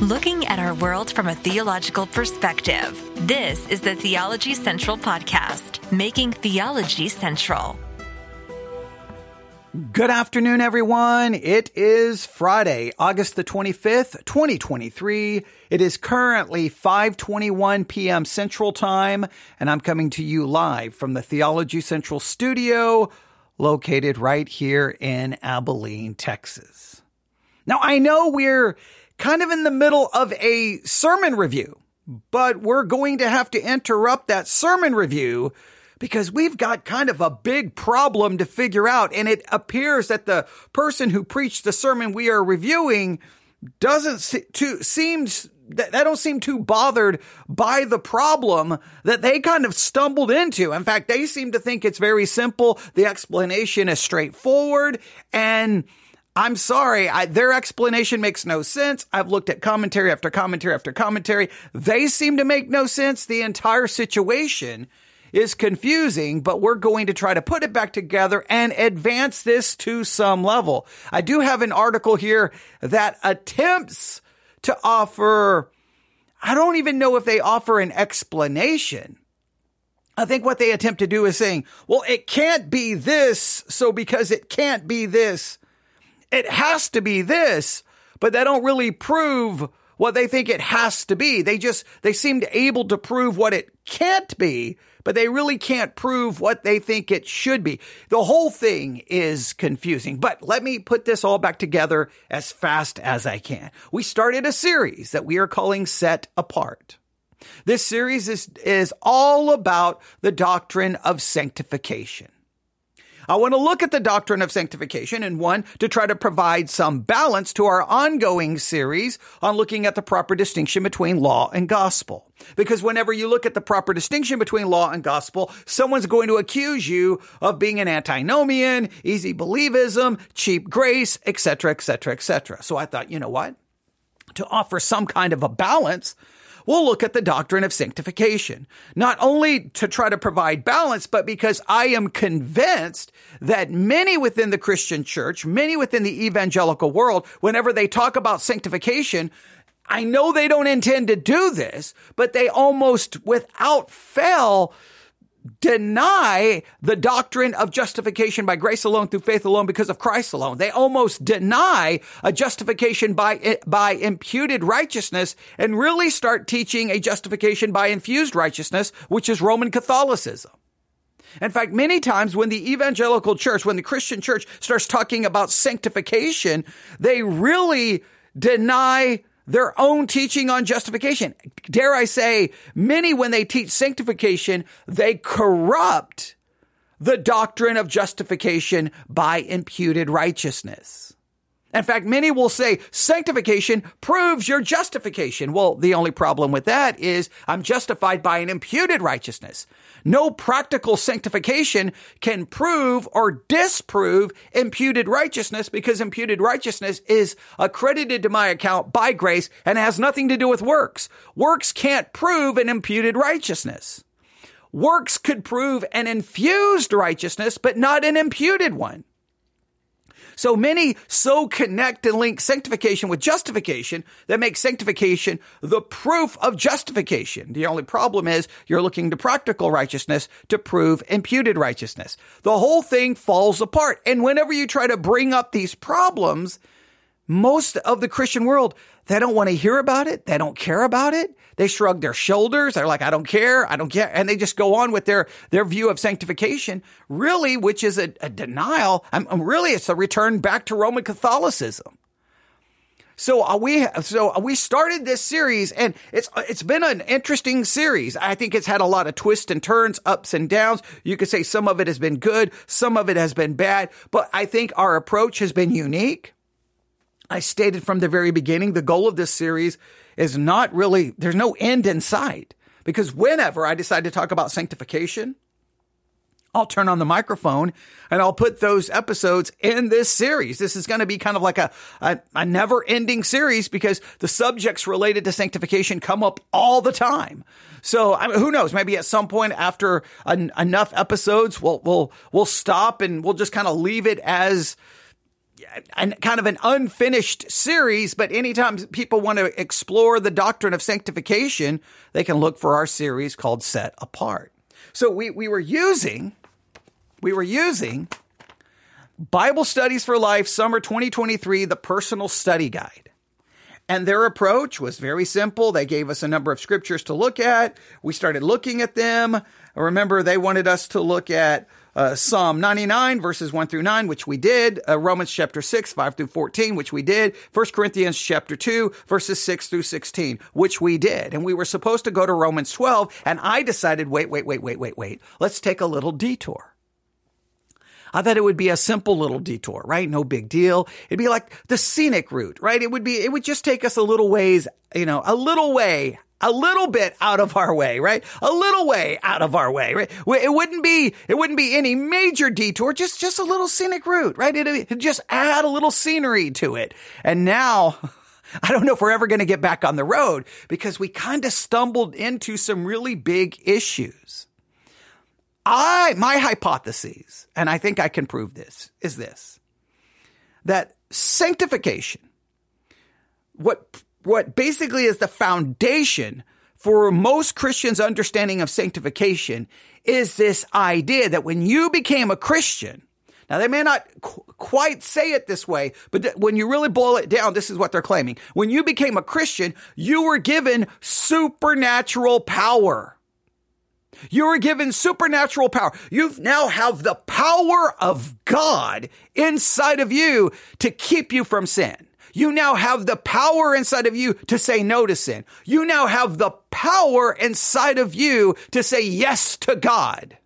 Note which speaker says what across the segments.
Speaker 1: looking at our world from a theological perspective. This is the Theology Central Podcast, making theology central.
Speaker 2: Good afternoon, everyone. It is Friday, August the 25th, 2023. It is currently 5:21 p.m. Central Time, and I'm coming to you live from the Theology Central studio located right here in Abilene, Texas. Now, I know we're kind of in the middle of a sermon review, but we're going to have to interrupt that sermon review because we've got kind of a big problem to figure out. And it appears that the person who preached the sermon we are reviewing doesn't se- to, seems they don't seem too bothered by the problem that they kind of stumbled into. In fact, they seem to think it's very simple. The explanation is straightforward and I'm sorry, I, their explanation makes no sense. I've looked at commentary after commentary after commentary. They seem to make no sense. The entire situation is confusing, but we're going to try to put it back together and advance this to some level. I do have an article here that attempts to offer, I don't even know if they offer an explanation. I think what they attempt to do is saying, well, it can't be this. So because it can't be this, it has to be this, but they don't really prove what they think it has to be. They just, they seem able to prove what it can't be, but they really can't prove what they think it should be. The whole thing is confusing, but let me put this all back together as fast as I can. We started a series that we are calling Set Apart. This series is, is all about the doctrine of sanctification. I want to look at the doctrine of sanctification and one to try to provide some balance to our ongoing series on looking at the proper distinction between law and gospel. Because whenever you look at the proper distinction between law and gospel, someone's going to accuse you of being an antinomian, easy believism, cheap grace, etc., etc., etc. So I thought, you know what? To offer some kind of a balance, we'll look at the doctrine of sanctification, not only to try to provide balance, but because I am convinced that many within the Christian church, many within the evangelical world, whenever they talk about sanctification, I know they don't intend to do this, but they almost without fail deny the doctrine of justification by grace alone through faith alone because of Christ alone. They almost deny a justification by, by imputed righteousness and really start teaching a justification by infused righteousness, which is Roman Catholicism. In fact, many times when the evangelical church, when the Christian church starts talking about sanctification, they really deny their own teaching on justification. Dare I say, many, when they teach sanctification, they corrupt the doctrine of justification by imputed righteousness. In fact, many will say sanctification proves your justification. Well, the only problem with that is I'm justified by an imputed righteousness. No practical sanctification can prove or disprove imputed righteousness because imputed righteousness is accredited to my account by grace and has nothing to do with works. Works can't prove an imputed righteousness. Works could prove an infused righteousness, but not an imputed one. So many so connect and link sanctification with justification that makes sanctification the proof of justification. The only problem is you're looking to practical righteousness to prove imputed righteousness. The whole thing falls apart. And whenever you try to bring up these problems, most of the Christian world, they don't want to hear about it. They don't care about it. They shrug their shoulders. They're like, I don't care. I don't care. And they just go on with their, their view of sanctification, really, which is a, a denial. I'm, I'm really, it's a return back to Roman Catholicism. So uh, we so uh, we started this series, and it's it's been an interesting series. I think it's had a lot of twists and turns, ups and downs. You could say some of it has been good, some of it has been bad, but I think our approach has been unique. I stated from the very beginning, the goal of this series is not really, there's no end in sight. Because whenever I decide to talk about sanctification, I'll turn on the microphone and I'll put those episodes in this series. This is going to be kind of like a, a, a never ending series because the subjects related to sanctification come up all the time. So I mean, who knows? Maybe at some point after enough episodes, we'll, we'll, we'll stop and we'll just kind of leave it as, an, kind of an unfinished series, but anytime people want to explore the doctrine of sanctification, they can look for our series called Set Apart. So we, we were using, we were using Bible Studies for Life Summer 2023, the personal study guide. And their approach was very simple. They gave us a number of scriptures to look at. We started looking at them. Remember, they wanted us to look at uh, Psalm 99 verses 1 through 9, which we did, uh, Romans chapter 6, 5 through 14, which we did, 1 Corinthians chapter 2 verses 6 through 16, which we did. And we were supposed to go to Romans 12 and I decided, wait, wait, wait, wait, wait, wait. Let's take a little detour. I thought it would be a simple little detour, right? No big deal. It'd be like the scenic route, right? It would be, it would just take us a little ways, you know, a little way a little bit out of our way, right? A little way out of our way, right? It wouldn't be, it wouldn't be any major detour, just, just a little scenic route, right? It, it just add a little scenery to it. And now, I don't know if we're ever going to get back on the road because we kind of stumbled into some really big issues. I, my hypothesis, and I think I can prove this, is this, that sanctification, what what basically is the foundation for most Christians' understanding of sanctification is this idea that when you became a Christian, now they may not qu- quite say it this way, but th- when you really boil it down, this is what they're claiming. When you became a Christian, you were given supernatural power. You were given supernatural power. You now have the power of God inside of you to keep you from sin. You now have the power inside of you to say no to sin. You now have the power inside of you to say yes to God.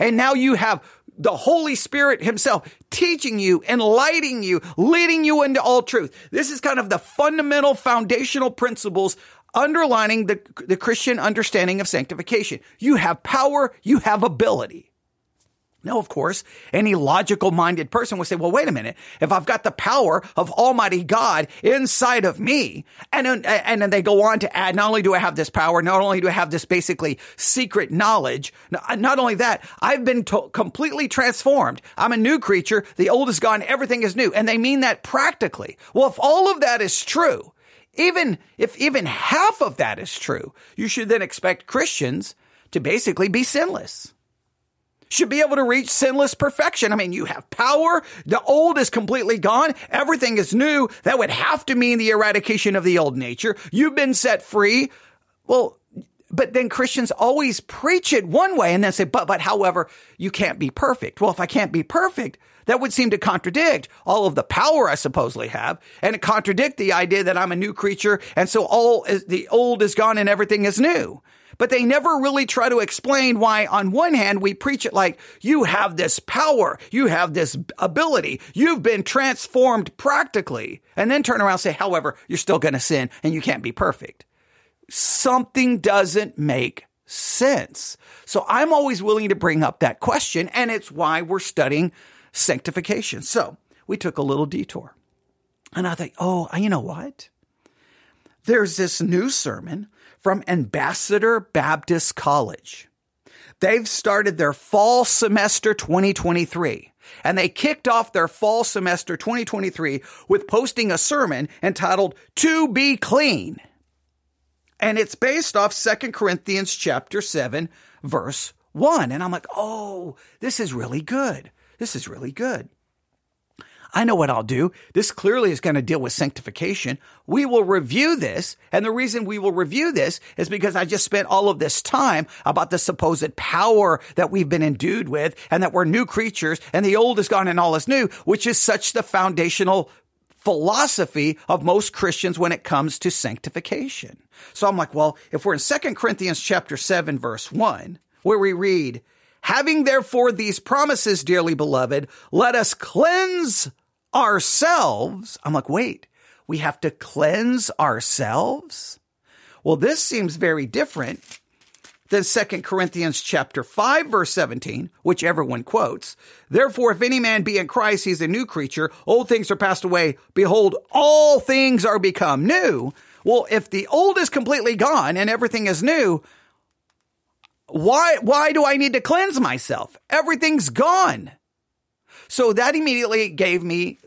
Speaker 2: And now you have the Holy Spirit himself teaching you, enlightening you, leading you into all truth. This is kind of the fundamental foundational principles underlining the, the Christian understanding of sanctification. You have power, you have ability. Now, of course, any logical minded person would say, well, wait a minute. If I've got the power of Almighty God inside of me, and, and then they go on to add, not only do I have this power, not only do I have this basically secret knowledge, not only that, I've been to- completely transformed. I'm a new creature. The old is gone. Everything is new. And they mean that practically. Well, if all of that is true, even if even half of that is true, you should then expect Christians to basically be sinless should be able to reach sinless perfection. I mean, you have power. The old is completely gone. Everything is new. That would have to mean the eradication of the old nature. You've been set free. Well, but then Christians always preach it one way and then say, but, but however, you can't be perfect. Well, if I can't be perfect, that would seem to contradict all of the power I supposedly have and contradict the idea that I'm a new creature. And so all is, the old is gone and everything is new but they never really try to explain why on one hand we preach it like you have this power, you have this ability, you've been transformed practically, and then turn around and say, however, you're still going to sin and you can't be perfect. Something doesn't make sense. So I'm always willing to bring up that question, and it's why we're studying sanctification. So we took a little detour. And I think, oh, you know what? There's this new sermon from Ambassador Baptist College. They've started their fall semester 2023 and they kicked off their fall semester 2023 with posting a sermon entitled To Be Clean. And it's based off 2 Corinthians chapter 7 verse 1. And I'm like, "Oh, this is really good. This is really good." I know what I'll do. This clearly is going to deal with sanctification. We will review this. And the reason we will review this is because I just spent all of this time about the supposed power that we've been endued with and that we're new creatures and the old is gone and all is new, which is such the foundational philosophy of most Christians when it comes to sanctification. So I'm like, well, if we're in 2 Corinthians chapter 7 verse 1, where we read, Having therefore these promises, dearly beloved, let us cleanse ourselves. I'm like, wait, we have to cleanse ourselves? Well, this seems very different than 2 Corinthians chapter 5 verse 17, which everyone quotes. Therefore, if any man be in Christ, he's a new creature. Old things are passed away. Behold, all things are become new. Well, if the old is completely gone and everything is new, why, why do I need to cleanse myself? Everything's gone. So that immediately gave me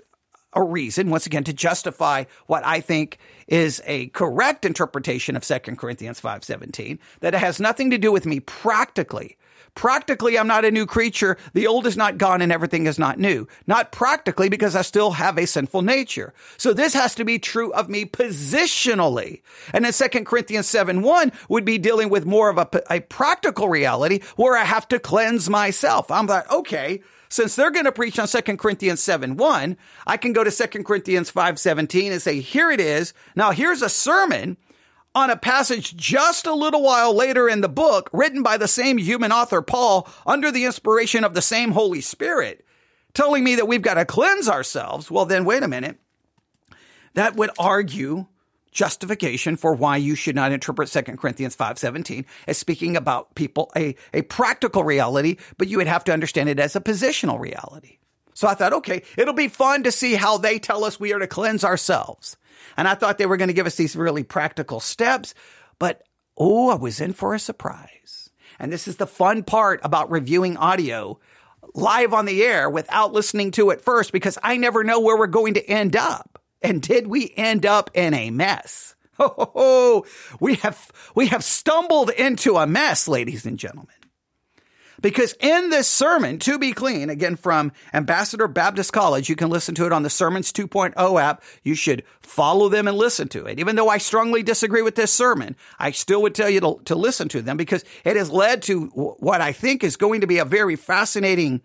Speaker 2: a reason, once again, to justify what I think is a correct interpretation of 2 Corinthians 5.17, that it has nothing to do with me practically. Practically, I'm not a new creature. The old is not gone and everything is not new. Not practically because I still have a sinful nature. So this has to be true of me positionally. And then 2 Corinthians 7 1 would be dealing with more of a, a practical reality where I have to cleanse myself. I'm like, okay, since they're going to preach on 2 Corinthians 7 1, I can go to 2 Corinthians 5 17 and say, here it is. Now here's a sermon on a passage just a little while later in the book, written by the same human author, Paul, under the inspiration of the same Holy Spirit, telling me that we've got to cleanse ourselves. Well, then wait a minute. That would argue justification for why you should not interpret 2 Corinthians 5:17 as speaking about people a, a practical reality, but you would have to understand it as a positional reality. So I thought, okay, it'll be fun to see how they tell us we are to cleanse ourselves. And I thought they were going to give us these really practical steps, but oh, I was in for a surprise. And this is the fun part about reviewing audio live on the air without listening to it first because I never know where we're going to end up. And did we end up in a mess? Oh, we have, we have stumbled into a mess, ladies and gentlemen. Because in this sermon, To Be Clean, again from Ambassador Baptist College, you can listen to it on the Sermons 2.0 app. You should follow them and listen to it. Even though I strongly disagree with this sermon, I still would tell you to, to listen to them because it has led to what I think is going to be a very fascinating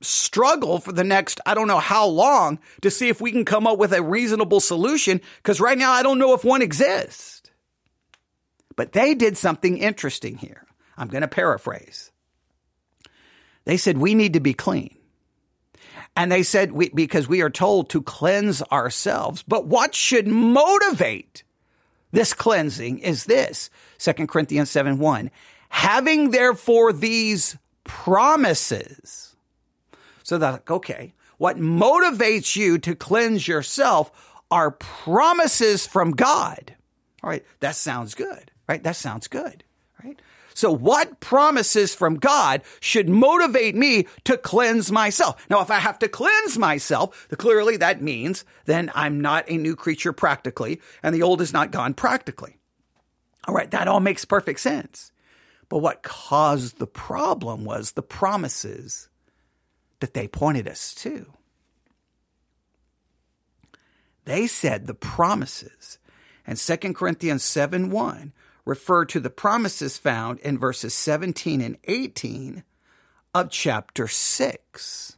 Speaker 2: struggle for the next, I don't know how long to see if we can come up with a reasonable solution. Cause right now I don't know if one exists. But they did something interesting here. I'm going to paraphrase. They said, we need to be clean. And they said, we, because we are told to cleanse ourselves. But what should motivate this cleansing is this 2 Corinthians 7 1. Having therefore these promises. So that, okay, what motivates you to cleanse yourself are promises from God. All right, that sounds good, right? That sounds good, right? So what promises from God should motivate me to cleanse myself? Now, if I have to cleanse myself, clearly that means then I'm not a new creature practically and the old is not gone practically. All right. That all makes perfect sense. But what caused the problem was the promises that they pointed us to. They said the promises and 2 Corinthians 7 1 refer to the promises found in verses 17 and 18 of chapter 6.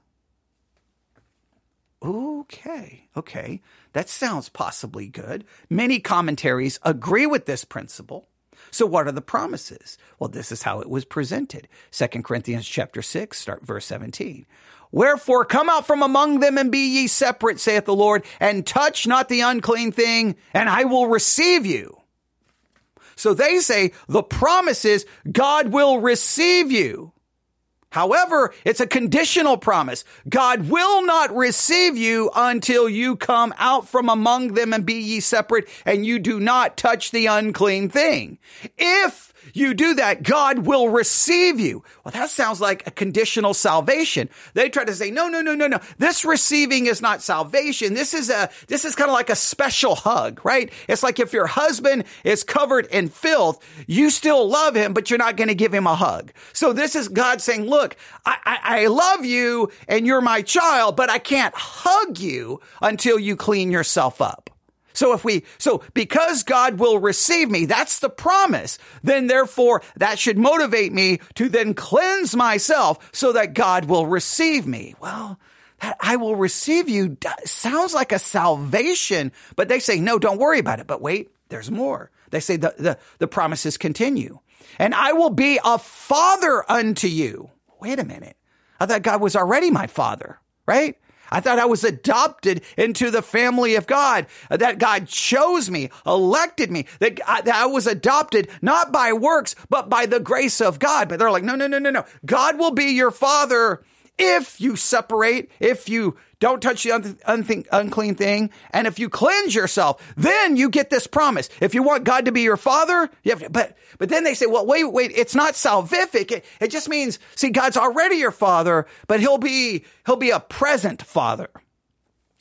Speaker 2: Okay, okay. That sounds possibly good. Many commentaries agree with this principle. So what are the promises? Well, this is how it was presented. 2 Corinthians chapter 6, start verse 17. Wherefore come out from among them and be ye separate, saith the Lord, and touch not the unclean thing, and I will receive you. So they say the promise is God will receive you. However, it's a conditional promise. God will not receive you until you come out from among them and be ye separate and you do not touch the unclean thing. If you do that, God will receive you. Well, that sounds like a conditional salvation. They try to say, no, no, no, no, no. This receiving is not salvation. This is a, this is kind of like a special hug, right? It's like if your husband is covered in filth, you still love him, but you're not going to give him a hug. So this is God saying, look, I, I, I love you and you're my child, but I can't hug you until you clean yourself up. So if we, so because God will receive me, that's the promise, then therefore that should motivate me to then cleanse myself so that God will receive me. Well, that I will receive you sounds like a salvation, but they say, no, don't worry about it. But wait, there's more. They say the, the, the promises continue and I will be a father unto you. Wait a minute. I thought God was already my father, right? I thought I was adopted into the family of God, uh, that God chose me, elected me, that I, that I was adopted not by works, but by the grace of God. But they're like, no, no, no, no, no. God will be your father if you separate, if you don't touch the un- un- unclean thing, and if you cleanse yourself, then you get this promise. If you want God to be your father, you have to, but, but then they say, well, wait, wait, it's not salvific. It, it just means, see, God's already your father, but he'll be, he'll be a present father.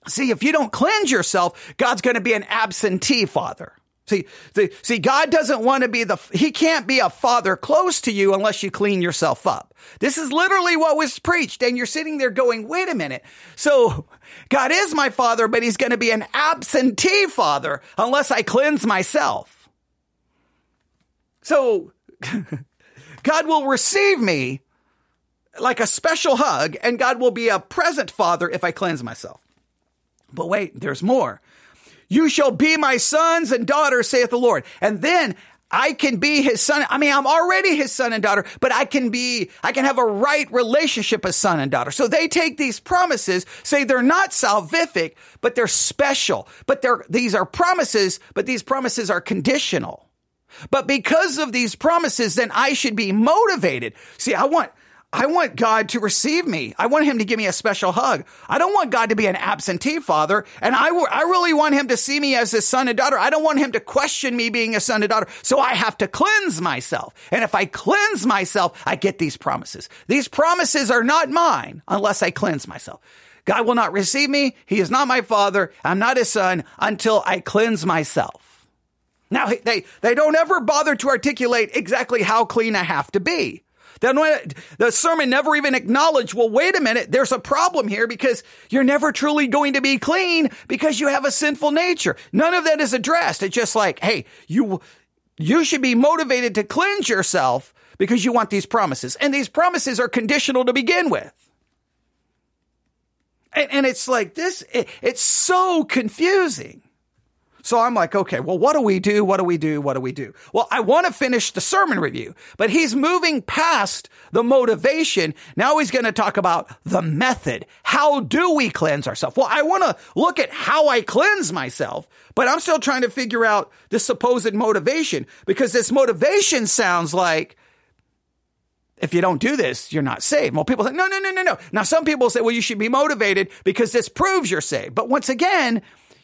Speaker 2: See, if you don't cleanse yourself, God's going to be an absentee father. See, see, see, God doesn't want to be the, he can't be a father close to you unless you clean yourself up. This is literally what was preached. And you're sitting there going, wait a minute. So God is my father, but he's going to be an absentee father unless I cleanse myself. So God will receive me like a special hug and God will be a present father if I cleanse myself. But wait, there's more. You shall be my sons and daughters, saith the Lord. And then I can be his son. I mean, I'm already his son and daughter, but I can be, I can have a right relationship as son and daughter. So they take these promises, say they're not salvific, but they're special. But they're, these are promises, but these promises are conditional. But because of these promises, then I should be motivated. See, I want, I want God to receive me. I want him to give me a special hug. I don't want God to be an absentee father. And I, I really want him to see me as his son and daughter. I don't want him to question me being a son and daughter. So I have to cleanse myself. And if I cleanse myself, I get these promises. These promises are not mine unless I cleanse myself. God will not receive me. He is not my father. I'm not his son until I cleanse myself. Now, they, they don't ever bother to articulate exactly how clean I have to be. Then the sermon never even acknowledged, well, wait a minute, there's a problem here because you're never truly going to be clean because you have a sinful nature. None of that is addressed. It's just like, hey, you, you should be motivated to cleanse yourself because you want these promises. And these promises are conditional to begin with. And, and it's like this, it, it's so confusing. So I'm like, okay, well, what do we do? What do we do? What do we do? Well, I want to finish the sermon review, but he's moving past the motivation. Now he's going to talk about the method. How do we cleanse ourselves? Well, I want to look at how I cleanse myself, but I'm still trying to figure out the supposed motivation because this motivation sounds like, if you don't do this, you're not saved. Well, people say, no, no, no, no, no. Now, some people say, well, you should be motivated because this proves you're saved. But once again,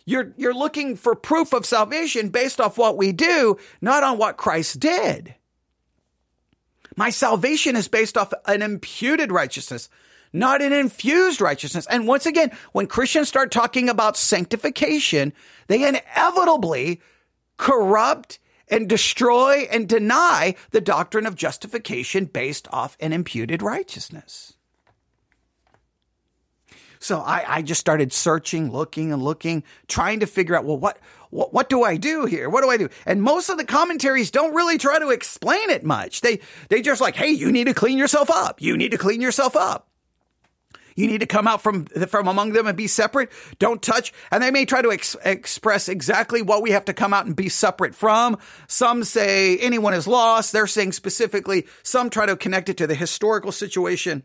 Speaker 2: you're, you're looking for proof of salvation based off what we do, not on what Christ did. My salvation is based off an imputed righteousness, not an infused righteousness. And once again, when Christians start talking about sanctification, they inevitably corrupt and destroy and deny the doctrine of justification based off an imputed righteousness. So I, I just started searching, looking and looking, trying to figure out, well, what, what, what do I do here? What do I do? And most of the commentaries don't really try to explain it much. They, they just like, Hey, you need to clean yourself up. You need to clean yourself up. You need to come out from, from among them and be separate. Don't touch. And they may try to ex- express exactly what we have to come out and be separate from. Some say anyone is lost. They're saying specifically, some try to connect it to the historical situation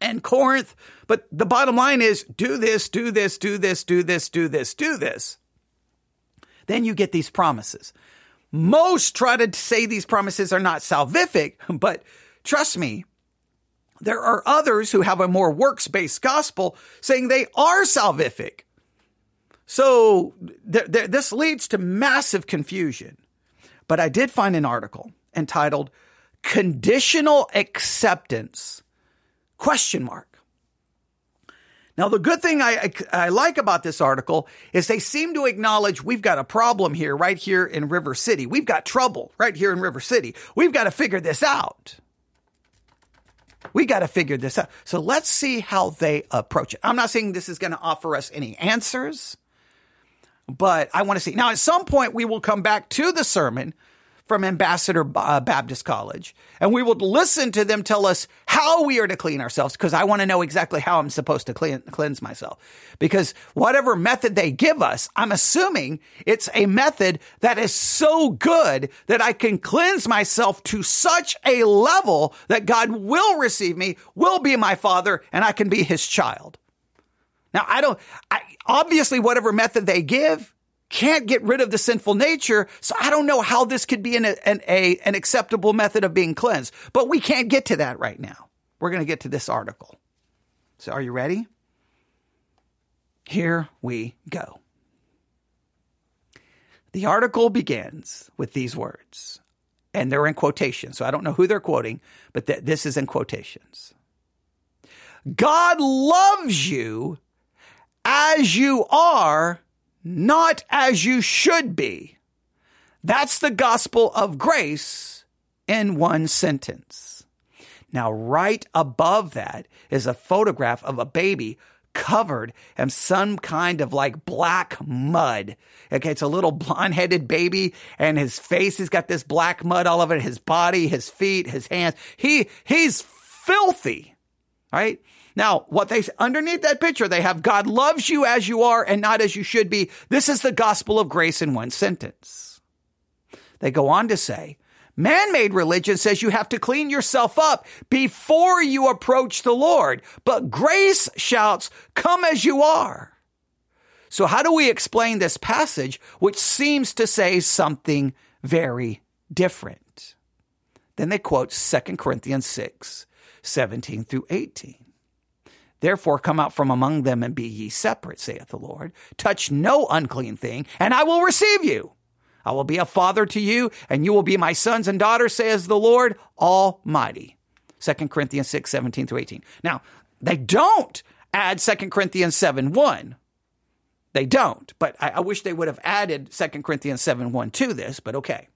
Speaker 2: and Corinth. But the bottom line is do this, do this, do this, do this, do this, do this. Then you get these promises. Most try to say these promises are not salvific, but trust me, there are others who have a more works based gospel saying they are salvific. So th- th- this leads to massive confusion. But I did find an article entitled Conditional Acceptance Question mark. Now, the good thing I, I, I, like about this article is they seem to acknowledge we've got a problem here, right here in River City. We've got trouble right here in River City. We've got to figure this out. We got to figure this out. So let's see how they approach it. I'm not saying this is going to offer us any answers, but I want to see. Now, at some point, we will come back to the sermon from Ambassador uh, Baptist College, and we will listen to them tell us how we are to clean ourselves because I want to know exactly how I'm supposed to clean, cleanse myself. Because whatever method they give us, I'm assuming it's a method that is so good that I can cleanse myself to such a level that God will receive me, will be my father, and I can be his child. Now, I don't, I, obviously, whatever method they give, can't get rid of the sinful nature. So I don't know how this could be an, an, a, an acceptable method of being cleansed, but we can't get to that right now. We're going to get to this article. So are you ready? Here we go. The article begins with these words, and they're in quotation. So I don't know who they're quoting, but th- this is in quotations. God loves you as you are, not as you should be. That's the gospel of grace in one sentence. Now, right above that is a photograph of a baby covered in some kind of like black mud. Okay, it's a little blonde headed baby and his face has got this black mud all over it, his body, his feet, his hands. He, he's filthy, right? Now, what they underneath that picture, they have God loves you as you are and not as you should be. This is the gospel of grace in one sentence. They go on to say, Man made religion says you have to clean yourself up before you approach the Lord, but grace shouts, Come as you are. So, how do we explain this passage, which seems to say something very different? Then they quote 2 Corinthians 6 17 through 18. Therefore, come out from among them and be ye separate, saith the Lord. Touch no unclean thing, and I will receive you. I will be a father to you, and you will be my sons and daughters, says the Lord Almighty. 2 Corinthians 6, 17 through 18. Now, they don't add 2 Corinthians 7, 1. They don't, but I, I wish they would have added 2 Corinthians 7, 1 to this, but okay.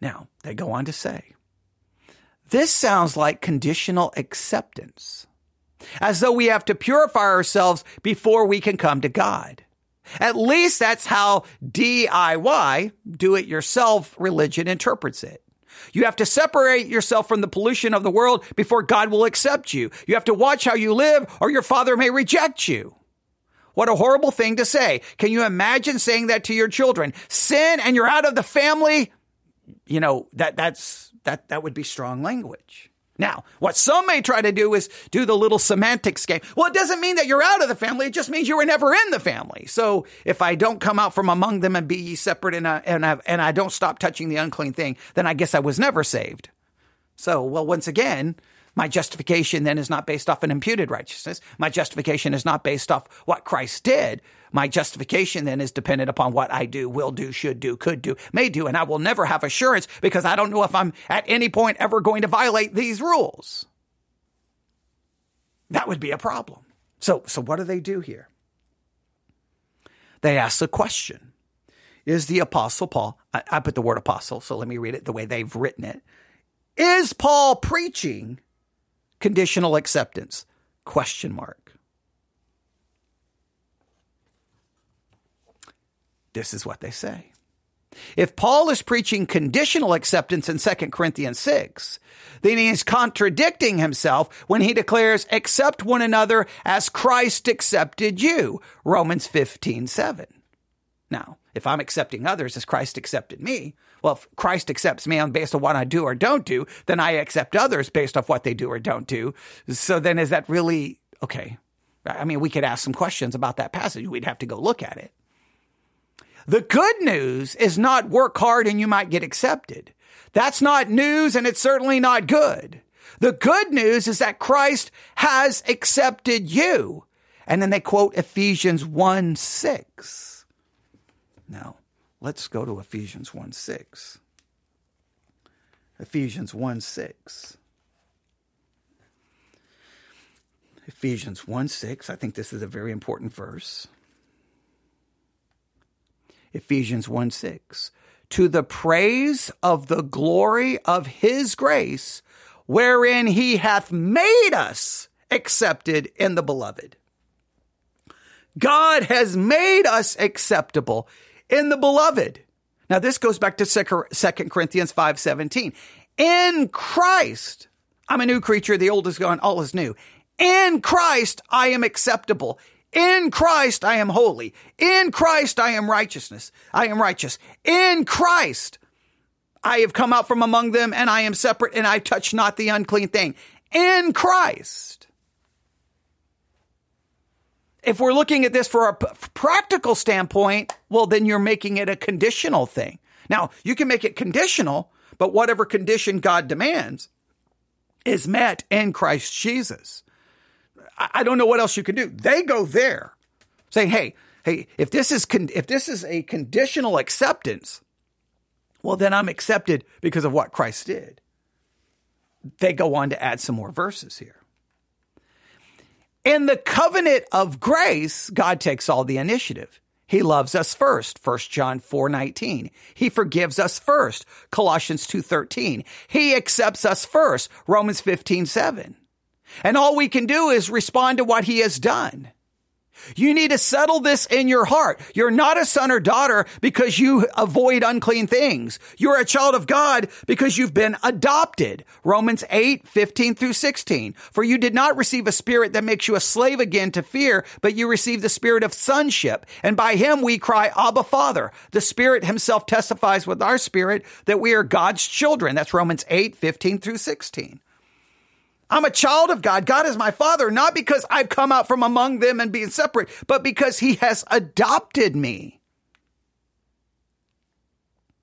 Speaker 2: Now, they go on to say, this sounds like conditional acceptance, as though we have to purify ourselves before we can come to God. At least that's how DIY, do it yourself religion interprets it. You have to separate yourself from the pollution of the world before God will accept you. You have to watch how you live or your father may reject you. What a horrible thing to say. Can you imagine saying that to your children? Sin and you're out of the family? You know, that that's that that would be strong language. Now, what some may try to do is do the little semantics game. Well, it doesn't mean that you're out of the family. It just means you were never in the family. So if I don't come out from among them and be ye separate and I, and I, and I don't stop touching the unclean thing, then I guess I was never saved. So, well, once again, my justification then is not based off an imputed righteousness. My justification is not based off what Christ did. My justification then is dependent upon what I do, will do, should do, could do, may do, and I will never have assurance because I don't know if I'm at any point ever going to violate these rules. That would be a problem. So, so what do they do here? They ask the question. Is the apostle Paul, I, I put the word apostle, so let me read it the way they've written it. Is Paul preaching conditional acceptance? Question mark. This is what they say. If Paul is preaching conditional acceptance in 2 Corinthians 6, then he is contradicting himself when he declares, accept one another as Christ accepted you. Romans 15, 7. Now, if I'm accepting others as Christ accepted me, well, if Christ accepts me on based on what I do or don't do, then I accept others based off what they do or don't do. So then is that really okay? I mean, we could ask some questions about that passage. We'd have to go look at it. The good news is not work hard and you might get accepted. That's not news and it's certainly not good. The good news is that Christ has accepted you. And then they quote Ephesians 1 6. Now, let's go to Ephesians 1 6. Ephesians 1 6. Ephesians 1 6. I think this is a very important verse. Ephesians 1 6. To the praise of the glory of his grace, wherein he hath made us accepted in the beloved. God has made us acceptable in the beloved. Now this goes back to 2 Corinthians 5:17. In Christ, I'm a new creature, the old is gone, all is new. In Christ I am acceptable. In Christ I am holy. In Christ I am righteousness. I am righteous. In Christ I have come out from among them and I am separate and I touch not the unclean thing. In Christ. If we're looking at this for a practical standpoint, well, then you're making it a conditional thing. Now, you can make it conditional, but whatever condition God demands is met in Christ Jesus. I don't know what else you can do. They go there saying, Hey, hey, if this is, con- if this is a conditional acceptance, well, then I'm accepted because of what Christ did. They go on to add some more verses here. In the covenant of grace, God takes all the initiative. He loves us first, 1 John 4:19. He forgives us first, Colossians 2:13. He accepts us first, Romans 15:7. And all we can do is respond to what he has done. You need to settle this in your heart. You're not a son or daughter because you avoid unclean things. You're a child of God because you've been adopted. Romans 8, 15 through 16. For you did not receive a spirit that makes you a slave again to fear, but you received the spirit of sonship. And by him we cry, Abba Father. The spirit himself testifies with our spirit that we are God's children. That's Romans 8, 15 through 16. I'm a child of God. God is my father, not because I've come out from among them and being separate, but because he has adopted me.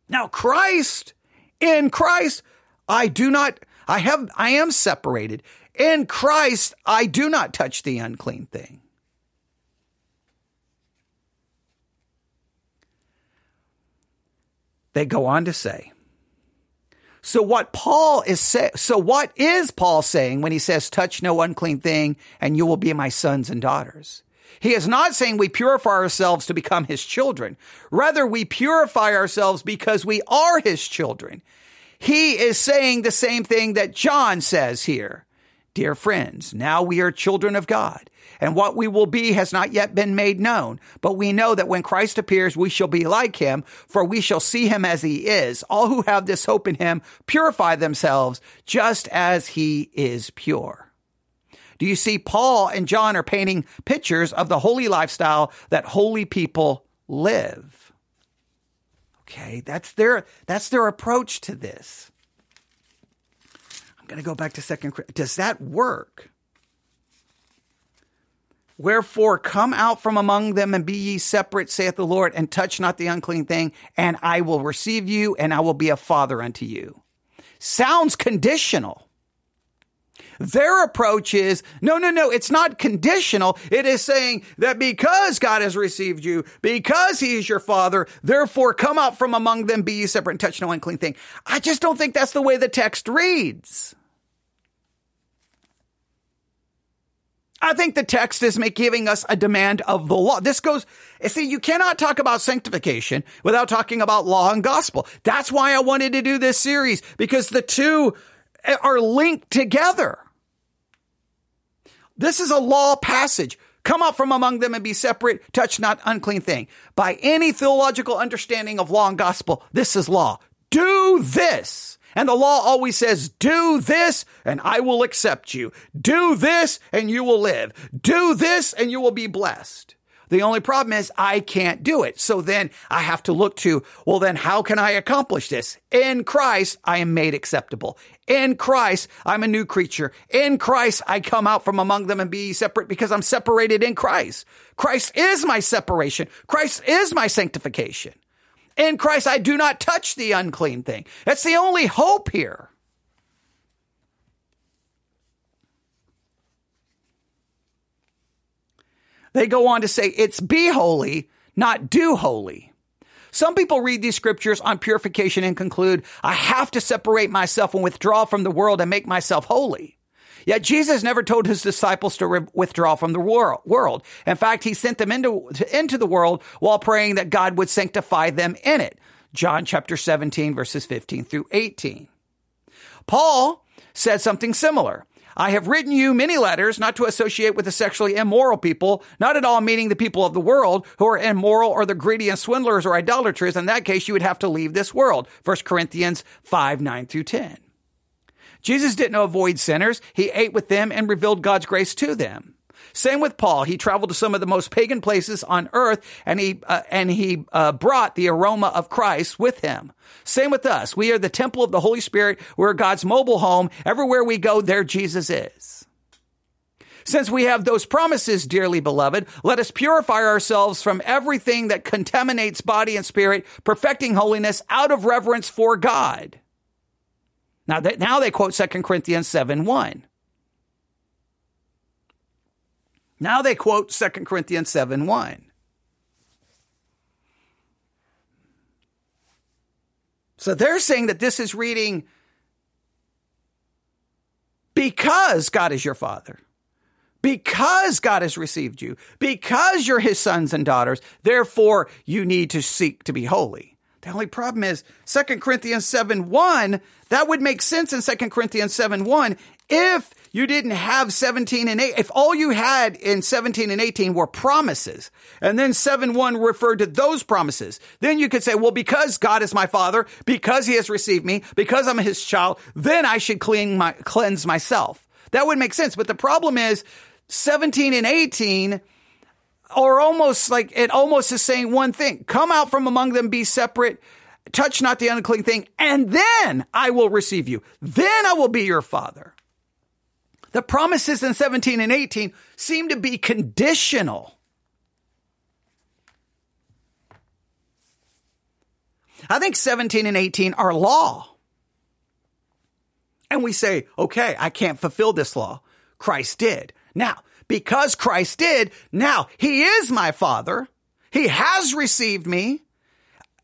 Speaker 2: Now, Christ, in Christ, I do not, I have, I am separated. In Christ, I do not touch the unclean thing. They go on to say, so what Paul is say, so what is Paul saying when he says, touch no unclean thing and you will be my sons and daughters? He is not saying we purify ourselves to become his children. Rather, we purify ourselves because we are his children. He is saying the same thing that John says here. Dear friends, now we are children of God and what we will be has not yet been made known. But we know that when Christ appears, we shall be like him, for we shall see him as he is. All who have this hope in him purify themselves just as he is pure. Do you see Paul and John are painting pictures of the holy lifestyle that holy people live? Okay, that's their that's their approach to this. I'm going to go back to second does that work? Wherefore come out from among them and be ye separate, saith the Lord, and touch not the unclean thing, and I will receive you, and I will be a father unto you. Sounds conditional. Their approach is, no, no, no, it's not conditional. It is saying that because God has received you, because he is your father, therefore come out from among them, be ye separate, and touch no unclean thing. I just don't think that's the way the text reads. I think the text is giving us a demand of the law. This goes, see, you cannot talk about sanctification without talking about law and gospel. That's why I wanted to do this series because the two eh, are linked together. This is a law passage. Come out from among them and be separate, touch not unclean thing. By any theological understanding of law and gospel, this is law. Do this. And the law always says, do this and I will accept you. Do this and you will live. Do this and you will be blessed. The only problem is I can't do it. So then I have to look to, well, then how can I accomplish this? In Christ, I am made acceptable. In Christ, I'm a new creature. In Christ, I come out from among them and be separate because I'm separated in Christ. Christ is my separation. Christ is my sanctification. In Christ, I do not touch the unclean thing. That's the only hope here. They go on to say it's be holy, not do holy. Some people read these scriptures on purification and conclude, I have to separate myself and withdraw from the world and make myself holy. Yet Jesus never told his disciples to re- withdraw from the wor- world. In fact, he sent them into, into the world while praying that God would sanctify them in it. John chapter 17 verses 15 through 18. Paul said something similar. I have written you many letters not to associate with the sexually immoral people, not at all meaning the people of the world who are immoral or the greedy and swindlers or idolaters. In that case, you would have to leave this world. 1 Corinthians 5, 9 through 10. Jesus didn't avoid sinners. He ate with them and revealed God's grace to them. Same with Paul. He traveled to some of the most pagan places on earth and he, uh, and he uh, brought the aroma of Christ with him. Same with us. We are the temple of the Holy Spirit. We're God's mobile home. Everywhere we go, there Jesus is. Since we have those promises, dearly beloved, let us purify ourselves from everything that contaminates body and spirit, perfecting holiness out of reverence for God. Now, they, now they quote 2 Corinthians 7 1. Now they quote 2 Corinthians 7 1. So they're saying that this is reading because God is your father, because God has received you, because you're his sons and daughters, therefore you need to seek to be holy. The only problem is 2 Corinthians 7 1, that would make sense in 2 Corinthians 7 1 if you didn't have 17 and 8. If all you had in 17 and 18 were promises, and then 7 1 referred to those promises, then you could say, well, because God is my father, because he has received me, because I'm his child, then I should clean my, cleanse myself. That would make sense. But the problem is 17 and 18 are almost like it almost is saying one thing come out from among them, be separate, touch not the unclean thing, and then I will receive you. Then I will be your father. The promises in 17 and 18 seem to be conditional. I think 17 and 18 are law. And we say, okay, I can't fulfill this law. Christ did. Now, because Christ did, now he is my father. He has received me.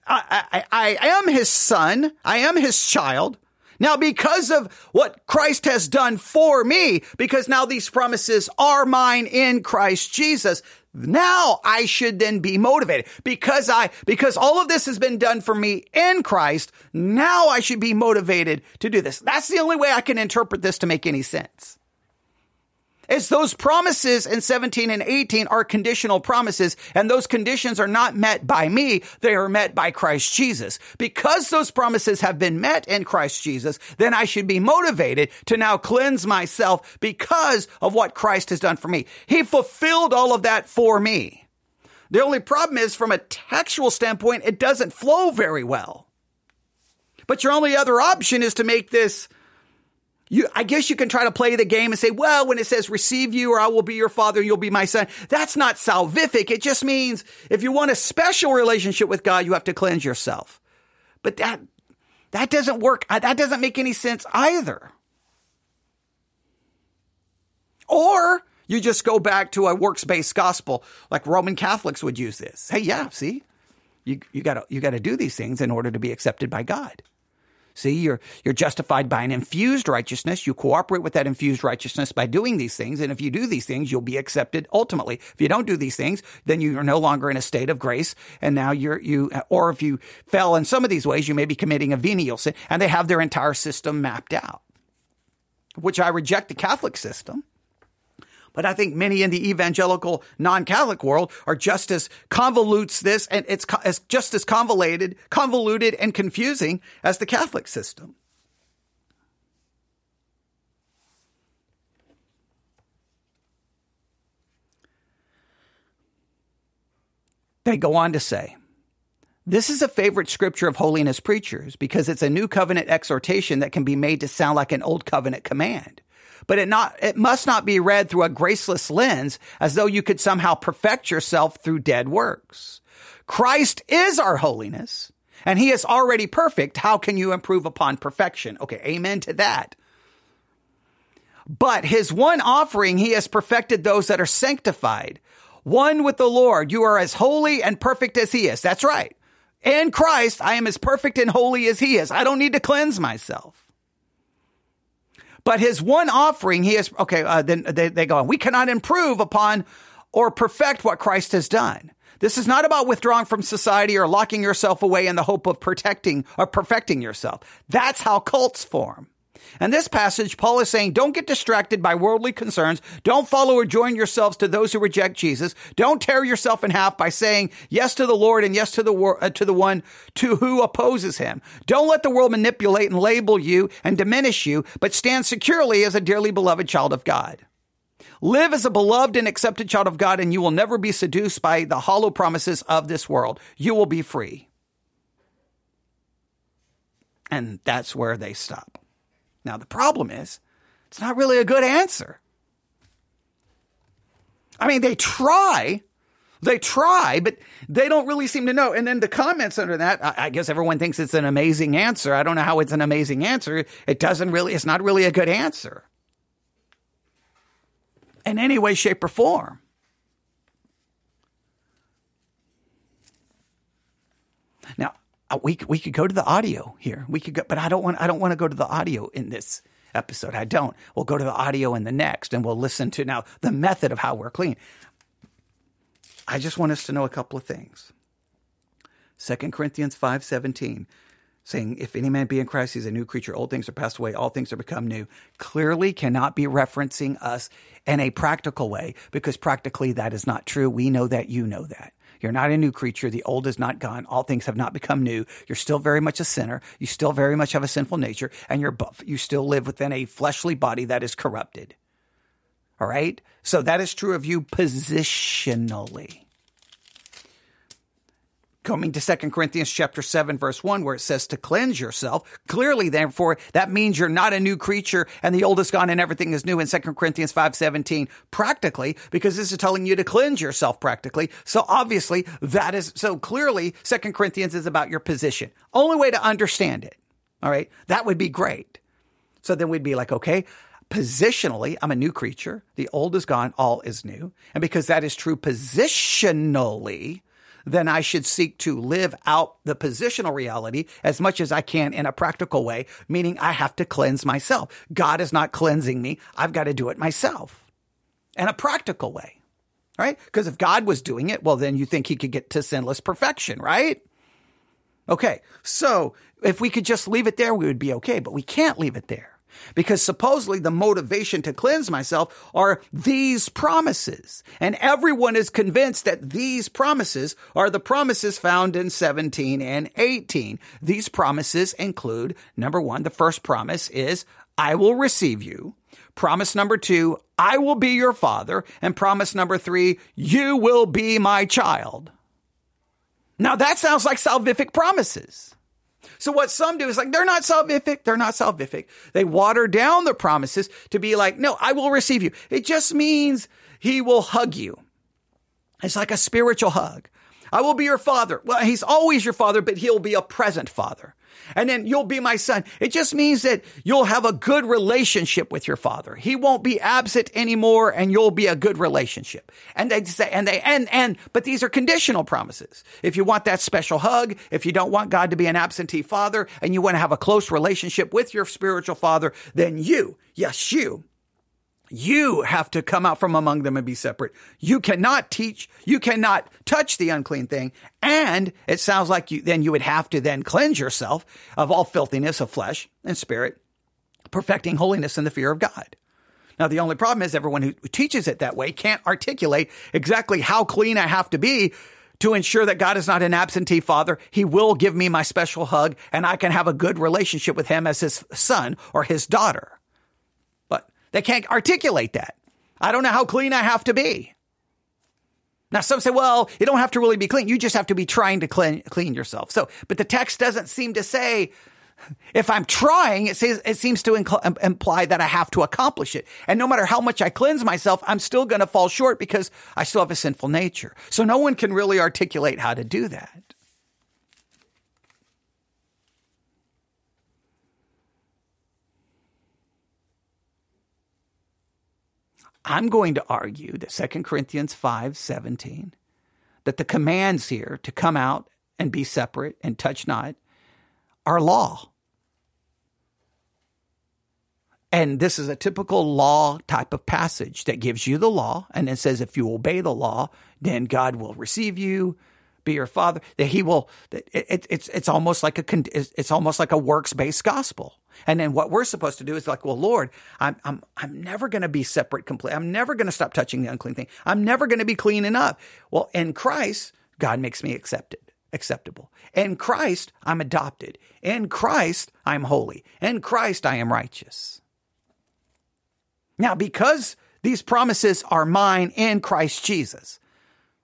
Speaker 2: I, I, I am his son. I am his child. Now, because of what Christ has done for me, because now these promises are mine in Christ Jesus, now I should then be motivated because I, because all of this has been done for me in Christ. Now I should be motivated to do this. That's the only way I can interpret this to make any sense is those promises in 17 and 18 are conditional promises, and those conditions are not met by me, they are met by Christ Jesus. Because those promises have been met in Christ Jesus, then I should be motivated to now cleanse myself because of what Christ has done for me. He fulfilled all of that for me. The only problem is, from a textual standpoint, it doesn't flow very well. But your only other option is to make this you, I guess you can try to play the game and say, well, when it says receive you or I will be your father, you'll be my son. That's not salvific. It just means if you want a special relationship with God, you have to cleanse yourself. But that, that doesn't work. That doesn't make any sense either. Or you just go back to a works based gospel like Roman Catholics would use this. Hey, yeah, see, you, you gotta, you gotta do these things in order to be accepted by God. See, you're, you're justified by an infused righteousness. You cooperate with that infused righteousness by doing these things. And if you do these things, you'll be accepted ultimately. If you don't do these things, then you are no longer in a state of grace. And now you're, you, or if you fell in some of these ways, you may be committing a venial sin. And they have their entire system mapped out, which I reject the Catholic system. But I think many in the evangelical non-Catholic world are just as convolutes this and it's as just as convoluted, convoluted and confusing as the Catholic system. They go on to say, this is a favorite scripture of holiness preachers because it's a new covenant exhortation that can be made to sound like an old covenant command but it not it must not be read through a graceless lens as though you could somehow perfect yourself through dead works. Christ is our holiness and he is already perfect. How can you improve upon perfection? Okay, amen to that. But his one offering, he has perfected those that are sanctified. One with the Lord, you are as holy and perfect as he is. That's right. In Christ, I am as perfect and holy as he is. I don't need to cleanse myself. But his one offering, he is, okay, uh, then they, they go, on. we cannot improve upon or perfect what Christ has done. This is not about withdrawing from society or locking yourself away in the hope of protecting or perfecting yourself. That's how cults form. And this passage, Paul is saying, don't get distracted by worldly concerns. Don't follow or join yourselves to those who reject Jesus. Don't tear yourself in half by saying yes to the Lord and yes to the wor- uh, to the one to who opposes him. Don't let the world manipulate and label you and diminish you, but stand securely as a dearly beloved child of God. Live as a beloved and accepted child of God, and you will never be seduced by the hollow promises of this world. You will be free. And that's where they stop. Now, the problem is, it's not really a good answer. I mean, they try, they try, but they don't really seem to know. And then the comments under that, I, I, guess everyone thinks it's an amazing answer. I don't know how it's an amazing answer. It doesn't really, it's not really a good answer in any way, shape, or form. Now, Uh, we we could go to the audio here. We could go, but I don't want I don't want to go to the audio in this. episode. I don't. We'll go to the audio in the next and we'll listen to now the method of how we're clean. I just want us to know a couple of things. 2 Corinthians 5:17 saying if any man be in Christ he's a new creature old things are passed away all things are become new clearly cannot be referencing us in a practical way because practically that is not true we know that you know that you're not a new creature. The old is not gone. All things have not become new. You're still very much a sinner. You still very much have a sinful nature and you're you still live within a fleshly body that is corrupted. All right? So that is true of you positionally coming to 2 Corinthians chapter 7 verse 1 where it says to cleanse yourself. Clearly therefore that means you're not a new creature and the old is gone and everything is new in 2 Corinthians 5:17 practically because this is telling you to cleanse yourself practically. So obviously that is so clearly 2 Corinthians is about your position. Only way to understand it. All right? That would be great. So then we'd be like, okay, positionally, I'm a new creature. The old is gone, all is new. And because that is true positionally, then I should seek to live out the positional reality as much as I can in a practical way, meaning I have to cleanse myself. God is not cleansing me. I've got to do it myself in a practical way, right? Because if God was doing it, well, then you think he could get to sinless perfection, right? Okay. So if we could just leave it there, we would be okay, but we can't leave it there because supposedly the motivation to cleanse myself are these promises. And everyone is convinced that these promises are the promises found in 17 and 18. These promises include number one, the first promise is, I will receive you. Promise number two, I will be your father. And promise number three, you will be my child. Now that sounds like salvific promises. So what some do is like, they're not salvific. They're not salvific. They water down the promises to be like, no, I will receive you. It just means he will hug you. It's like a spiritual hug. I will be your father. Well, he's always your father, but he'll be a present father and then you'll be my son. It just means that you'll have a good relationship with your father. He won't be absent anymore and you'll be a good relationship. And they say, and they, and, and, but these are conditional promises. If you want that special hug, if you don't want God to be an absentee father and you want to have a close relationship with your spiritual father, then you, yes, you, you have to come out from among them and be separate. You cannot teach, you cannot touch the unclean thing. And it sounds like you, then you would have to then cleanse yourself of all filthiness of flesh and spirit, perfecting holiness in the fear of God. Now, the only problem is everyone who teaches it that way can't articulate exactly how clean I have to be to ensure that God is not an absentee father. He will give me my special hug and I can have a good relationship with him as his son or his daughter. They can't articulate that. I don't know how clean I have to be. Now, some say, well, you don't have to really be clean. You just have to be trying to clean, clean yourself. So, but the text doesn't seem to say, if I'm trying, it says, it seems to imply that I have to accomplish it. And no matter how much I cleanse myself, I'm still going to fall short because I still have a sinful nature. So no one can really articulate how to do that. I'm going to argue that 2 Corinthians 5 17, that the commands here to come out and be separate and touch not are law. And this is a typical law type of passage that gives you the law and it says if you obey the law, then God will receive you, be your father. That He will. It, it, it's it's almost like a it's almost like a works based gospel. And then what we're supposed to do is like, well, Lord, I'm, I'm, I'm never going to be separate completely. I'm never going to stop touching the unclean thing. I'm never going to be clean enough. Well, in Christ, God makes me accepted, acceptable. In Christ, I'm adopted. In Christ, I'm holy. In Christ, I am righteous. Now, because these promises are mine in Christ Jesus,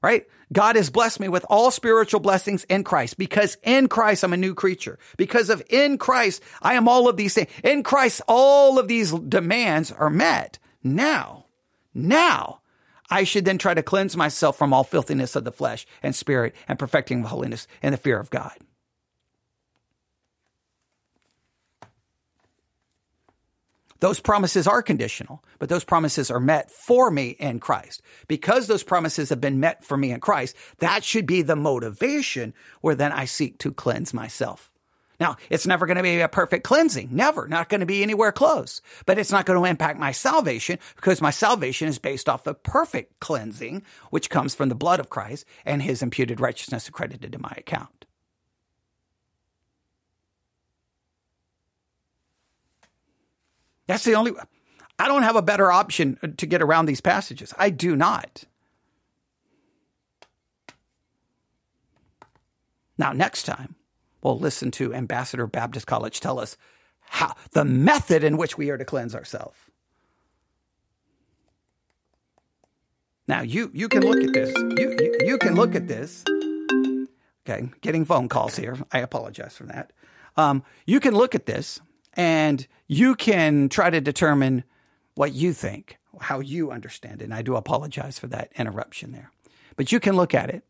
Speaker 2: right? God has blessed me with all spiritual blessings in Christ because in Christ I'm a new creature. Because of in Christ I am all of these things. In Christ all of these demands are met. Now, now I should then try to cleanse myself from all filthiness of the flesh and spirit and perfecting the holiness and the fear of God. Those promises are conditional, but those promises are met for me in Christ. Because those promises have been met for me in Christ, that should be the motivation where then I seek to cleanse myself. Now, it's never going to be a perfect cleansing. Never. Not going to be anywhere close. But it's not going to impact my salvation because my salvation is based off the perfect cleansing, which comes from the blood of Christ and his imputed righteousness accredited to my account. That's the only, I don't have a better option to get around these passages. I do not. Now, next time, we'll listen to Ambassador Baptist College tell us how the method in which we are to cleanse ourselves. Now, you, you can look at this. You, you, you can look at this. Okay, getting phone calls here. I apologize for that. Um, you can look at this and you can try to determine what you think, how you understand it. And I do apologize for that interruption there. But you can look at it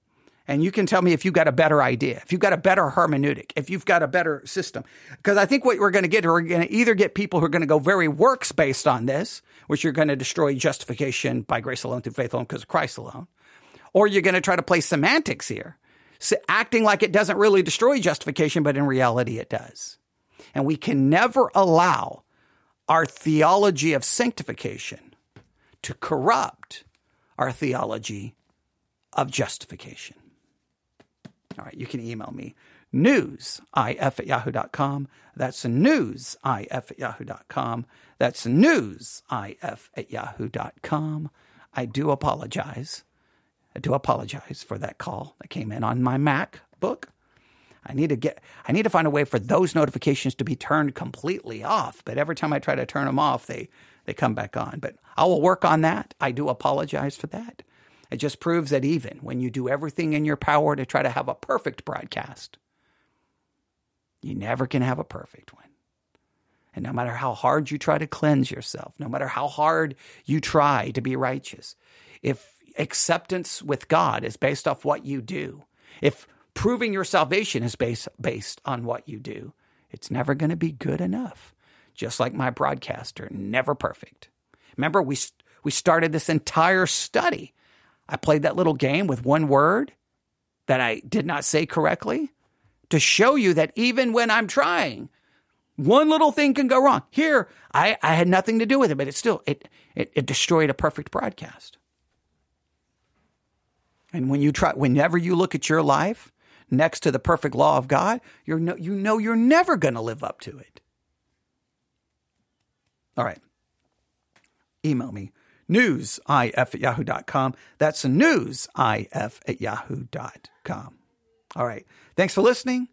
Speaker 2: and you can tell me if you've got a better idea, if you've got a better hermeneutic, if you've got a better system. Because I think what we're going to get, we're going to either get people who are going to go very works based on this, which you're going to destroy justification by grace alone through faith alone because of Christ alone, or you're going to try to play semantics here, acting like it doesn't really destroy justification, but in reality it does. And we can never allow our theology of sanctification to corrupt our theology of justification. All right, you can email me newsif at yahoo.com. That's newsif at yahoo.com. That's newsif at yahoo.com. I do apologize. I do apologize for that call that came in on my MacBook. I need to get I need to find a way for those notifications to be turned completely off. But every time I try to turn them off, they they come back on. But I will work on that. I do apologize for that. It just proves that even when you do everything in your power to try to have a perfect broadcast, you never can have a perfect one. And no matter how hard you try to cleanse yourself, no matter how hard you try to be righteous, if acceptance with God is based off what you do, if proving your salvation is based, based on what you do, it's never going to be good enough. Just like my broadcaster, never perfect. Remember, we, we started this entire study I played that little game with one word that I did not say correctly to show you that even when I'm trying, one little thing can go wrong. Here, I, I had nothing to do with it, but it still it, it it destroyed a perfect broadcast. And when you try, whenever you look at your life next to the perfect law of God, you're no, you know you're never going to live up to it. All right. Email me newsif at yahoo.com. That's newsif at yahoo.com. All right. Thanks for listening.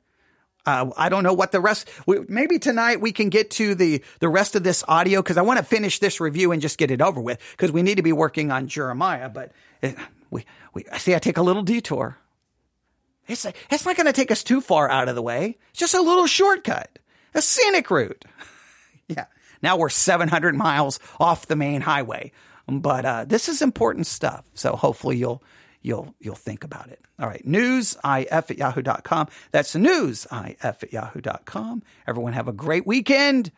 Speaker 2: Uh, I don't know what the rest. We, maybe tonight we can get to the the rest of this audio because I want to finish this review and just get it over with because we need to be working on Jeremiah. But it, we we see I take a little detour. It's it's not going to take us too far out of the way. It's just a little shortcut, a scenic route. yeah. Now we're 700 miles off the main highway. But uh, this is important stuff. So hopefully you'll you'll you'll think about it. All right. Newsif at yahoo.com. That's newsif at yahoo.com. Everyone have a great weekend.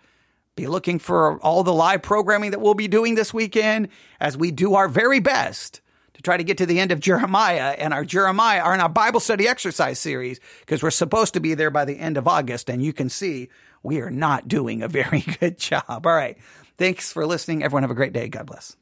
Speaker 2: Be looking for all the live programming that we'll be doing this weekend as we do our very best to try to get to the end of Jeremiah and our Jeremiah are in our Bible study exercise series because we're supposed to be there by the end of August. And you can see we are not doing a very good job. All right. Thanks for listening. Everyone have a great day. God bless.